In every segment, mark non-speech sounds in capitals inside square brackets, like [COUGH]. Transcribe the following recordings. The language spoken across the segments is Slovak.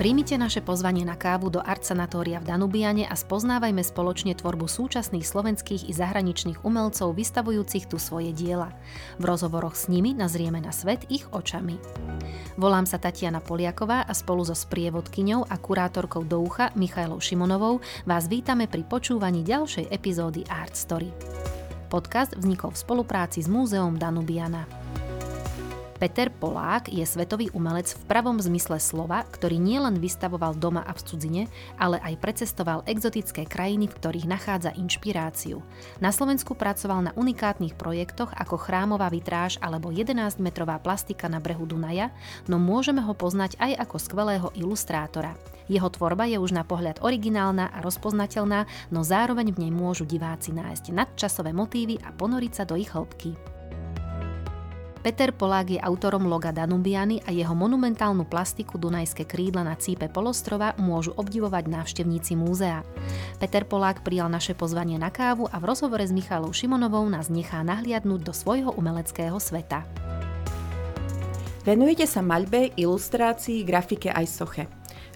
Príjmite naše pozvanie na kávu do Art Sanatória v Danubiane a spoznávajme spoločne tvorbu súčasných slovenských i zahraničných umelcov vystavujúcich tu svoje diela. V rozhovoroch s nimi nazrieme na svet ich očami. Volám sa Tatiana Poliaková a spolu so sprievodkyňou a kurátorkou do ucha Michailou Šimonovou vás vítame pri počúvaní ďalšej epizódy Art Story. Podcast vznikol v spolupráci s Múzeom Danubiana. Peter Polák je svetový umelec v pravom zmysle slova, ktorý nielen vystavoval doma a v cudzine, ale aj precestoval exotické krajiny, v ktorých nachádza inšpiráciu. Na Slovensku pracoval na unikátnych projektoch ako chrámová vitráž alebo 11-metrová plastika na brehu Dunaja, no môžeme ho poznať aj ako skvelého ilustrátora. Jeho tvorba je už na pohľad originálna a rozpoznateľná, no zároveň v nej môžu diváci nájsť nadčasové motívy a ponoriť sa do ich hĺbky. Peter Polák je autorom loga Danubiany a jeho monumentálnu plastiku Dunajské krídla na cípe polostrova môžu obdivovať návštevníci múzea. Peter Polák prijal naše pozvanie na kávu a v rozhovore s Michalou Šimonovou nás nechá nahliadnúť do svojho umeleckého sveta. Venujete sa maľbe, ilustrácii, grafike aj soche.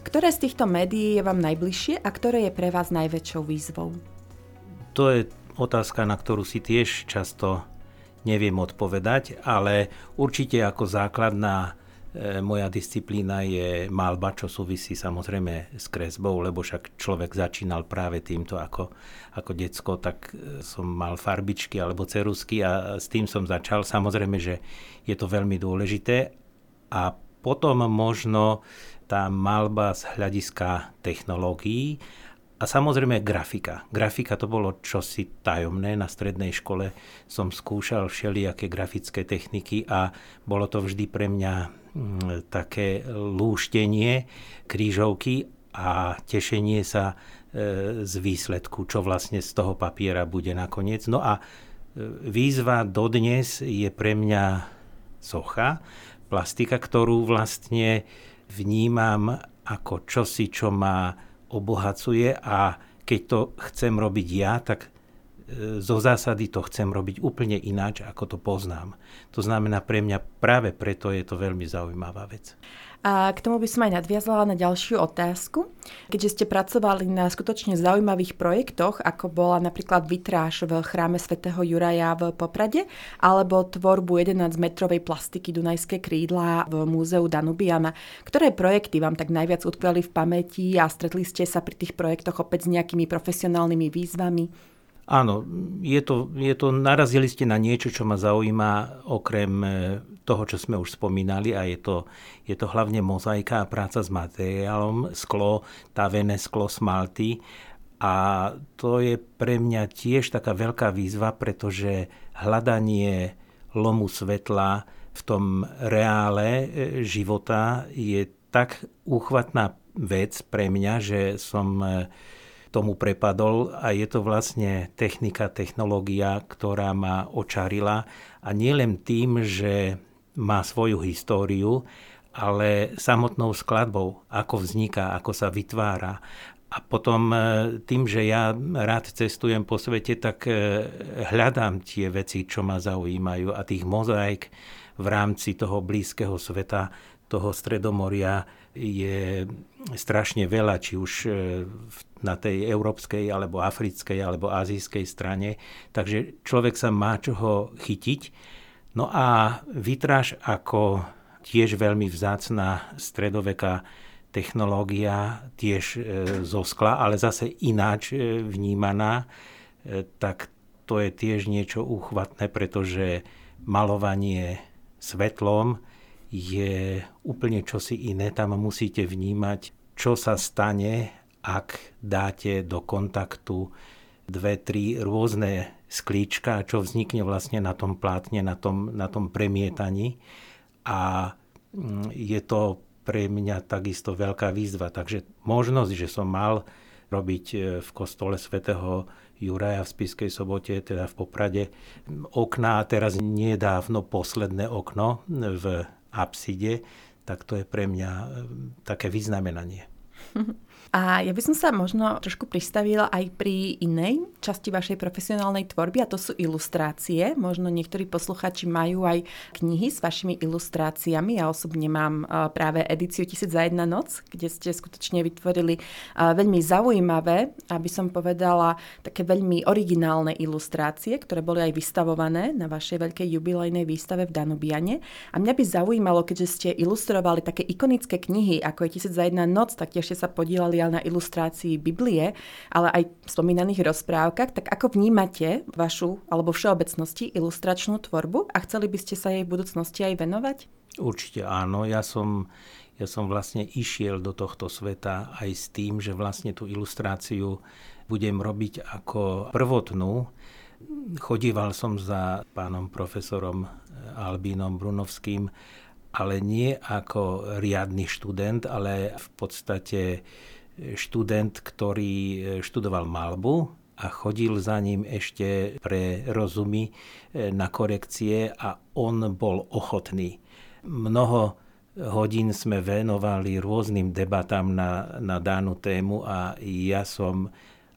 Ktoré z týchto médií je vám najbližšie a ktoré je pre vás najväčšou výzvou? To je otázka, na ktorú si tiež často neviem odpovedať, ale určite ako základná e, moja disciplína je malba, čo súvisí samozrejme s kresbou, lebo však človek začínal práve týmto ako, ako decko, tak e, som mal farbičky alebo cerusky a s tým som začal. Samozrejme, že je to veľmi dôležité a potom možno tá malba z hľadiska technológií a samozrejme grafika. Grafika to bolo čosi tajomné. Na strednej škole som skúšal všelijaké grafické techniky a bolo to vždy pre mňa mm, také lúštenie krížovky a tešenie sa e, z výsledku, čo vlastne z toho papiera bude nakoniec. No a e, výzva dodnes je pre mňa socha, plastika, ktorú vlastne vnímam ako čosi, čo má obohacuje a keď to chcem robiť ja, tak e, zo zásady to chcem robiť úplne ináč, ako to poznám. To znamená, pre mňa práve preto je to veľmi zaujímavá vec. A k tomu by som aj nadviazala na ďalšiu otázku. Keďže ste pracovali na skutočne zaujímavých projektoch, ako bola napríklad vitráž v chráme svätého Juraja v Poprade, alebo tvorbu 11-metrovej plastiky Dunajské krídla v múzeu Danubiana, ktoré projekty vám tak najviac utkveli v pamäti a stretli ste sa pri tých projektoch opäť s nejakými profesionálnymi výzvami? Áno, je to, je to, narazili ste na niečo, čo ma zaujíma okrem e, toho, čo sme už spomínali a je to, je to hlavne mozaika a práca s materiálom, sklo, tavené sklo, smalty. A to je pre mňa tiež taká veľká výzva, pretože hľadanie lomu svetla v tom reále e, života je tak úchvatná vec pre mňa, že som e, tomu prepadol a je to vlastne technika, technológia, ktorá ma očarila a nielen tým, že má svoju históriu, ale samotnou skladbou, ako vzniká, ako sa vytvára. A potom e, tým, že ja rád cestujem po svete, tak e, hľadám tie veci, čo ma zaujímajú a tých mozaik v rámci toho blízkeho sveta, toho stredomoria je strašne veľa, či už e, na tej európskej, alebo africkej, alebo azijskej strane. Takže človek sa má čoho chytiť. No a vytráž ako tiež veľmi vzácná stredoveká technológia, tiež e, zo skla, ale zase ináč e, vnímaná, tak to je tiež niečo úchvatné, pretože malovanie svetlom je úplne čosi iné. Tam musíte vnímať, čo sa stane, ak dáte do kontaktu dve, tri rôzne sklíčka, čo vznikne vlastne na tom plátne, na tom, na tom premietaní. A mm, je to pre mňa takisto veľká výzva. Takže možnosť, že som mal robiť e, v kostole svätého Juraja v Spiskej sobote, teda v Poprade, okná, teraz nedávno posledné okno v apside, tak to je pre mňa e, také vyznamenanie. A ja by som sa možno trošku pristavila aj pri inej časti vašej profesionálnej tvorby a to sú ilustrácie. Možno niektorí posluchači majú aj knihy s vašimi ilustráciami. Ja osobne mám práve edíciu Tisíc za jedna noc, kde ste skutočne vytvorili veľmi zaujímavé, aby som povedala, také veľmi originálne ilustrácie, ktoré boli aj vystavované na vašej veľkej jubilejnej výstave v Danubiane. A mňa by zaujímalo, keďže ste ilustrovali také ikonické knihy, ako je Tisíc za jedna noc, tak tiež ste sa podielali na ilustrácii Biblie, ale aj v spomínaných rozprávkach, tak ako vnímate vašu alebo všeobecnosti ilustračnú tvorbu a chceli by ste sa jej v budúcnosti aj venovať? Určite áno. Ja som, ja som vlastne išiel do tohto sveta aj s tým, že vlastne tú ilustráciu budem robiť ako prvotnú. Chodíval som za pánom profesorom Albínom Brunovským, ale nie ako riadny študent, ale v podstate študent, ktorý e, študoval malbu a chodil za ním ešte pre rozumy e, na korekcie a on bol ochotný. Mnoho hodín sme venovali rôznym debatám na, na danú tému a ja som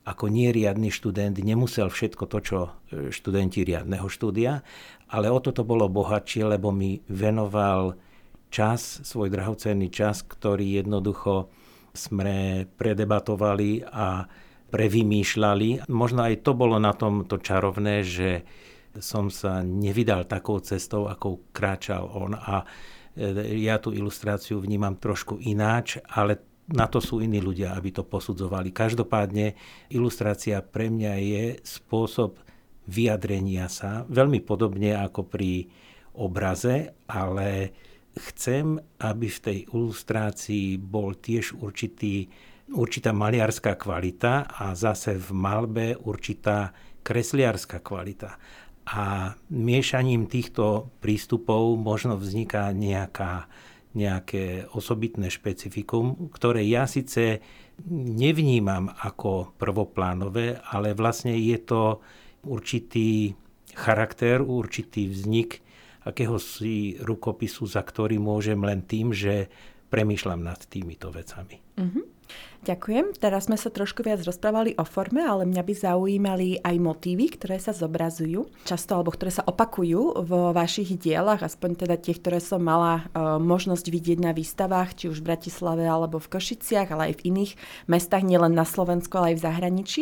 ako neriadny študent nemusel všetko to, čo e, študenti riadneho štúdia, ale o toto bolo bohatšie, lebo mi venoval čas, svoj drahocenný čas, ktorý jednoducho sme predebatovali a prevymýšľali. Možno aj to bolo na tom to čarovné, že som sa nevydal takou cestou, ako kráčal on a e, ja tú ilustráciu vnímam trošku ináč, ale na to sú iní ľudia, aby to posudzovali. Každopádne ilustrácia pre mňa je spôsob vyjadrenia sa, veľmi podobne ako pri obraze, ale chcem, aby v tej ilustrácii bol tiež určitý, určitá maliarská kvalita a zase v malbe určitá kresliarská kvalita. A miešaním týchto prístupov možno vzniká nejaká, nejaké osobitné špecifikum, ktoré ja síce nevnímam ako prvoplánové, ale vlastne je to určitý charakter, určitý vznik akéhosi rukopisu, za ktorý môžem len tým, že premýšľam nad týmito vecami. Mm-hmm. Ďakujem. Teraz sme sa trošku viac rozprávali o forme, ale mňa by zaujímali aj motívy, ktoré sa zobrazujú často alebo ktoré sa opakujú vo vašich dielach, aspoň teda tie, ktoré som mala e, možnosť vidieť na výstavách, či už v Bratislave alebo v Košiciach, ale aj v iných mestách, nielen na Slovensku, ale aj v zahraničí.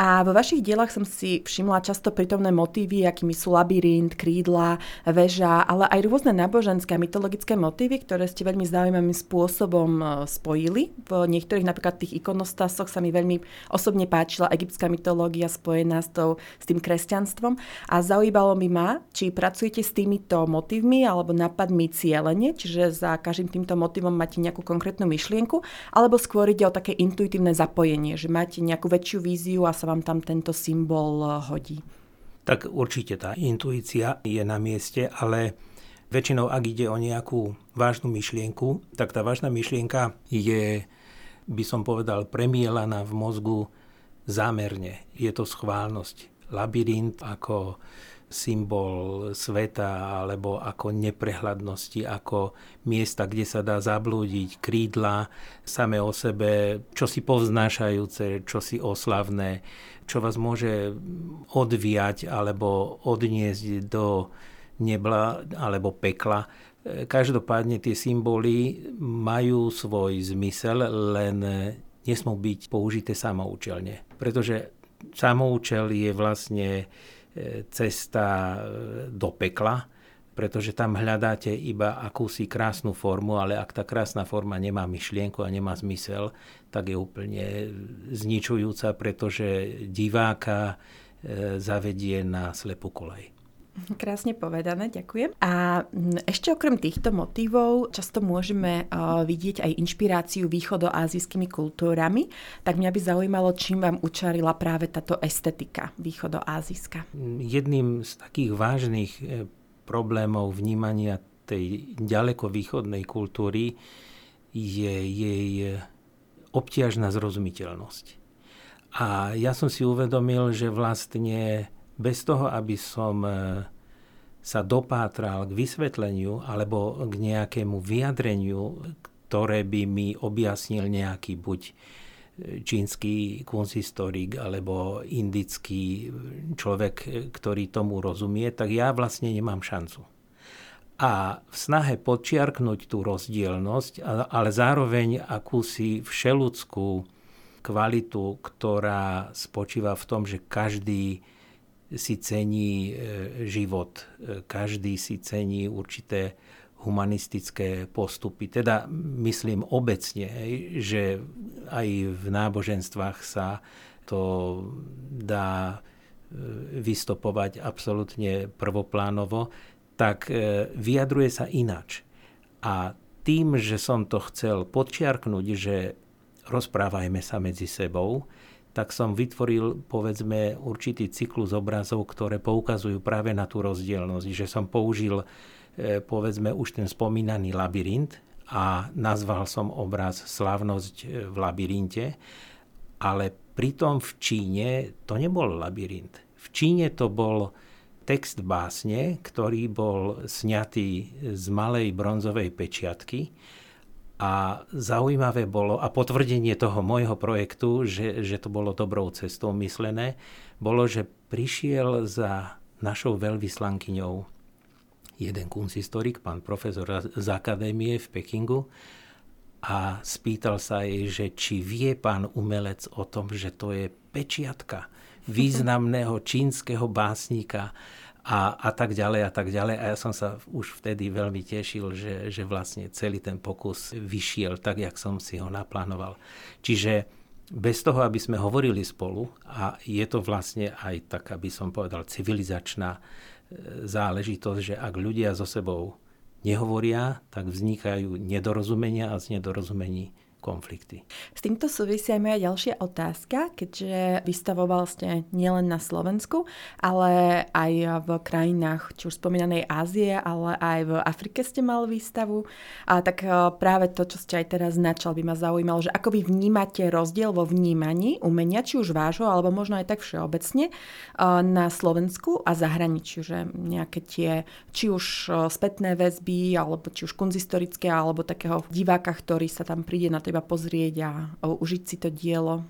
A vo vašich dielach som si všimla často prítomné motívy, akými sú labyrint, krídla, väža, ale aj rôzne náboženské a mytologické motívy, ktoré ste veľmi zaujímavým spôsobom e, spojili. V niektorých napríklad tých ikonostasoch sa mi veľmi osobne páčila egyptská mytológia spojená s, tou, s tým kresťanstvom. A zaujímalo mi ma, či pracujete s týmito motívmi alebo nápadmi cieľene, čiže za každým týmto motivom máte nejakú konkrétnu myšlienku, alebo skôr ide o také intuitívne zapojenie, že máte nejakú väčšiu víziu a sa vám tam tento symbol eh, hodí? Tak určite tá intuícia je na mieste, ale väčšinou, ak ide o nejakú vážnu myšlienku, tak tá vážna myšlienka je, by som povedal, premielaná v mozgu zámerne. Je to schválnosť. Labyrint ako symbol sveta alebo ako neprehľadnosti, ako miesta, kde sa dá zablúdiť, krídla same o sebe, čo si povznášajúce, čo si oslavné, čo vás môže odviať alebo odniesť do nebla alebo pekla. Každopádne tie symboly majú svoj zmysel, len nesmú byť použité samoučelne. Pretože samoučel je vlastne E, cesta e, do pekla, pretože tam hľadáte iba akúsi krásnu formu, ale ak tá krásna forma nemá myšlienku a nemá zmysel, tak je úplne zničujúca, pretože diváka e, zavedie na slepú kolej. Krásne povedané, ďakujem. A ešte okrem týchto motivov často môžeme uh, vidieť aj inšpiráciu východoázijskými kultúrami, tak mňa by zaujímalo, čím vám učarila práve táto estetika východoázijská. Jedným z takých vážnych e, problémov vnímania tej ďaleko východnej kultúry je jej obťažná zrozumiteľnosť. A ja som si uvedomil, že vlastne bez toho, aby som e, sa dopátral k vysvetleniu alebo k nejakému vyjadreniu, ktoré by mi objasnil nejaký buď čínsky kunzistorik alebo indický človek, ktorý tomu rozumie, tak ja vlastne nemám šancu. A v snahe podčiarknúť tú rozdielnosť, ale zároveň akúsi všeludskú kvalitu, ktorá spočíva v tom, že každý si cení e, život, e, každý si cení určité humanistické postupy. Teda myslím obecne, že aj v náboženstvách sa to dá e, vystopovať absolútne prvoplánovo, tak vyjadruje sa inač. A tým, že som to chcel podčiarknúť, že rozprávajme sa medzi sebou, tak som vytvoril, povedzme, určitý cyklus obrazov, ktoré poukazujú práve na tú rozdielnosť. Že som použil E, povedzme už ten spomínaný labyrint a nazval som obraz Slavnosť e, v labyrinte, ale pritom v Číne to nebol labyrint. V Číne to bol text básne, ktorý bol sňatý z malej bronzovej pečiatky a zaujímavé bolo, a potvrdenie toho môjho projektu, že, že to bolo dobrou cestou myslené, bolo, že prišiel za našou veľvyslankyňou jeden kunsthistorik, pán profesor z akadémie v Pekingu a spýtal sa jej, že či vie pán umelec o tom, že to je pečiatka významného čínskeho básnika a, a tak ďalej a tak ďalej. A ja som sa už vtedy veľmi tešil, že, že vlastne celý ten pokus vyšiel tak, jak som si ho naplánoval. Čiže bez toho, aby sme hovorili spolu, a je to vlastne aj tak, aby som povedal, civilizačná záležitosť, že ak ľudia so sebou nehovoria, tak vznikajú nedorozumenia a z nedorozumení konflikty. S týmto súvisia aj moja ďalšia otázka, keďže vystavoval ste nielen na Slovensku, ale aj v krajinách, či už spomínanej Ázie, ale aj v Afrike ste mali výstavu. A tak e, práve to, čo ste aj teraz načal, by ma zaujímalo, že ako vy vnímate rozdiel vo vnímaní umenia, či už vášho, alebo možno aj tak všeobecne, e, na Slovensku a zahraničiu, že nejaké tie, či už e, spätné väzby, alebo či už kunzistorické, alebo takého diváka, ktorý sa tam príde na to iba pozrieť a užiť si to dielo?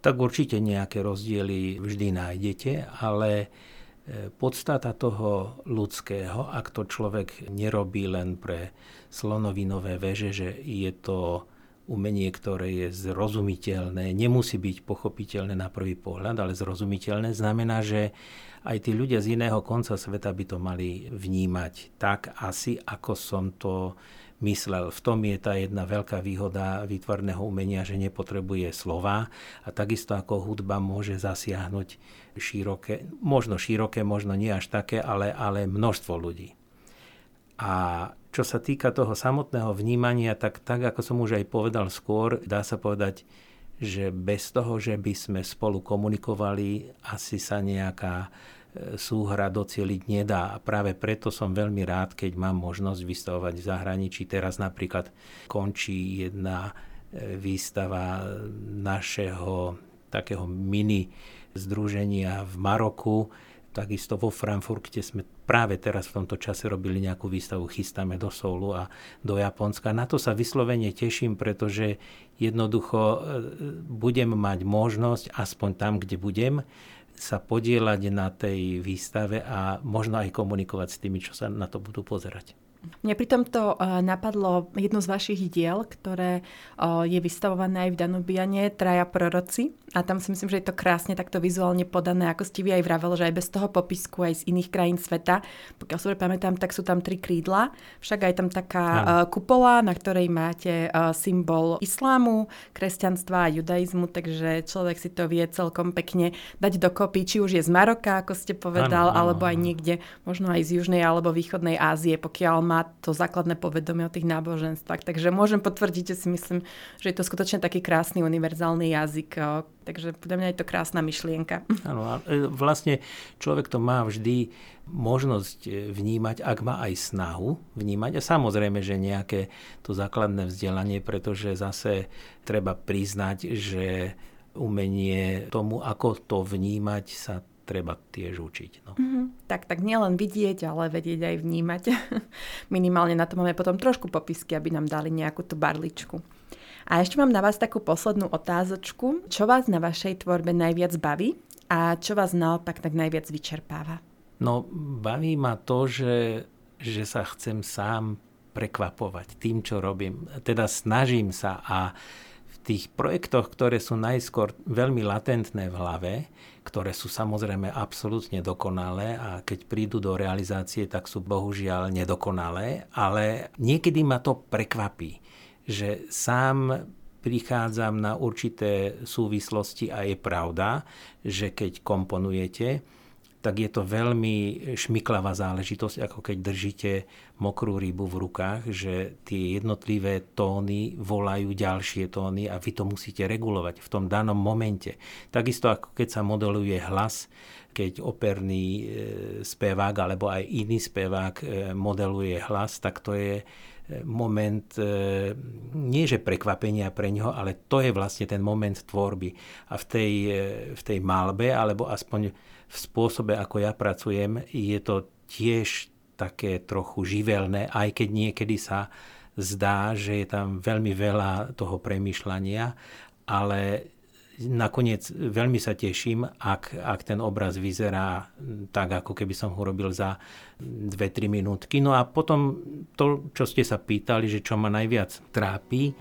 Tak určite nejaké rozdiely vždy nájdete, ale e, podstata toho ľudského, ak to človek nerobí len pre slonovinové veže, že je to umenie, ktoré je zrozumiteľné, nemusí byť pochopiteľné na prvý pohľad, ale zrozumiteľné, znamená, že aj tí ľudia z iného konca sveta by to mali vnímať tak asi, ako som to myslel. V tom je tá jedna veľká výhoda výtvarného umenia, že nepotrebuje slova a takisto ako hudba môže zasiahnuť široké, možno široké, možno nie až také, ale, ale množstvo ľudí. A čo sa týka toho samotného vnímania, tak, tak ako som už aj povedal skôr, dá sa povedať, že bez toho, že by sme spolu komunikovali, asi sa nejaká súhra docieliť nedá. A práve preto som veľmi rád, keď mám možnosť vystavovať v zahraničí. Teraz napríklad končí jedna e, výstava našeho takého mini združenia v Maroku. Takisto vo Frankfurte sme práve teraz v tomto čase robili nejakú výstavu Chystáme do Soulu a do Japonska. Na to sa vyslovene teším, pretože jednoducho e, budem mať možnosť, aspoň tam, kde budem, sa podielať na tej výstave a možno aj komunikovať s tými, čo sa na to budú pozerať. Mne pri tomto uh, napadlo jedno z vašich diel, ktoré uh, je vystavované aj v Danubiane, Traja proroci. A tam si myslím, že je to krásne takto vizuálne podané, ako ste vy aj vravel, že aj bez toho popisku aj z iných krajín sveta. Pokiaľ si pamätám, tak sú tam tri krídla, však aj tam taká uh, kupola, na ktorej máte symbol islámu, kresťanstva a judaizmu, takže človek si to vie celkom pekne dať dokopy, či už je z Maroka, ako ste povedal, ano, ano, alebo aj niekde, možno aj z južnej alebo východnej Ázie, pokiaľ má to základné povedomie o tých náboženstvách. Takže môžem potvrdiť, že si myslím, že je to skutočne taký krásny univerzálny jazyk. Takže podľa mňa je to krásna myšlienka. [LAUGHS] Áno, a e, vlastne človek to má vždy možnosť e, vnímať, ak má aj snahu vnímať. A samozrejme, že nejaké to základné vzdelanie, pretože zase treba priznať, že umenie tomu, ako to vnímať, sa treba tiež učiť. No. Mm-hmm. Tak, tak nielen vidieť, ale vedieť aj vnímať. [LAUGHS] Minimálne na to máme potom trošku popisky, aby nám dali nejakú tú barličku. A ešte mám na vás takú poslednú otázočku. Čo vás na vašej tvorbe najviac baví a čo vás naopak tak najviac vyčerpáva? No, baví ma to, že, že sa chcem sám prekvapovať tým, čo robím. Teda snažím sa a tých projektoch, ktoré sú najskôr veľmi latentné v hlave, ktoré sú samozrejme absolútne dokonalé a keď prídu do realizácie, tak sú bohužiaľ nedokonalé, ale niekedy ma to prekvapí, že sám prichádzam na určité súvislosti a je pravda, že keď komponujete, tak je to veľmi šmiklavá záležitosť, ako keď držíte mokrú rybu v rukách, že tie jednotlivé tóny volajú ďalšie tóny a vy to musíte regulovať v tom danom momente. Takisto ako keď sa modeluje hlas, keď operný e, spevák alebo aj iný spevák e, modeluje hlas, tak to je e, moment nie že prekvapenia pre ňoho, ale to je vlastne ten moment tvorby. A v tej, v tej malbe, alebo aspoň v spôsobe, ako ja pracujem, je to tiež také trochu živelné, aj keď niekedy sa zdá, že je tam veľmi veľa toho premyšľania, ale nakoniec veľmi sa teším, ak, ak ten obraz vyzerá tak, ako keby som ho robil za 2-3 minútky. No a potom to, čo ste sa pýtali, že čo ma najviac trápi,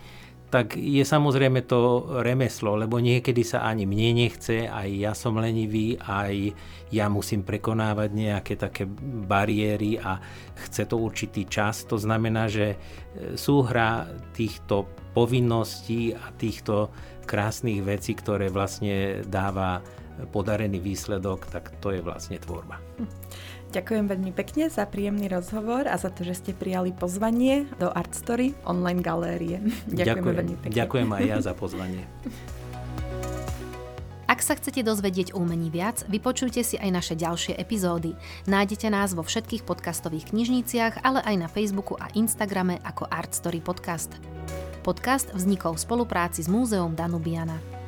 tak je samozrejme to remeslo, lebo niekedy sa ani mne nechce, aj ja som lenivý, aj ja musím prekonávať nejaké také bariéry a chce to určitý čas. To znamená, že e, súhra týchto povinností a týchto krásnych vecí, ktoré vlastne dáva podarený výsledok, tak to je vlastne tvorba. Ďakujem veľmi pekne za príjemný rozhovor a za to, že ste prijali pozvanie do Art Story online galérie. [LAUGHS] Ďakujem, ďakujem veľmi pekne. Ďakujem aj ja [LAUGHS] za pozvanie. Ak sa chcete dozvedieť o umení viac, vypočujte si aj naše ďalšie epizódy. Nájdete nás vo všetkých podcastových knižniciach, ale aj na Facebooku a Instagrame ako Art Story Podcast. Podcast vznikol v spolupráci s Múzeum Danubiana.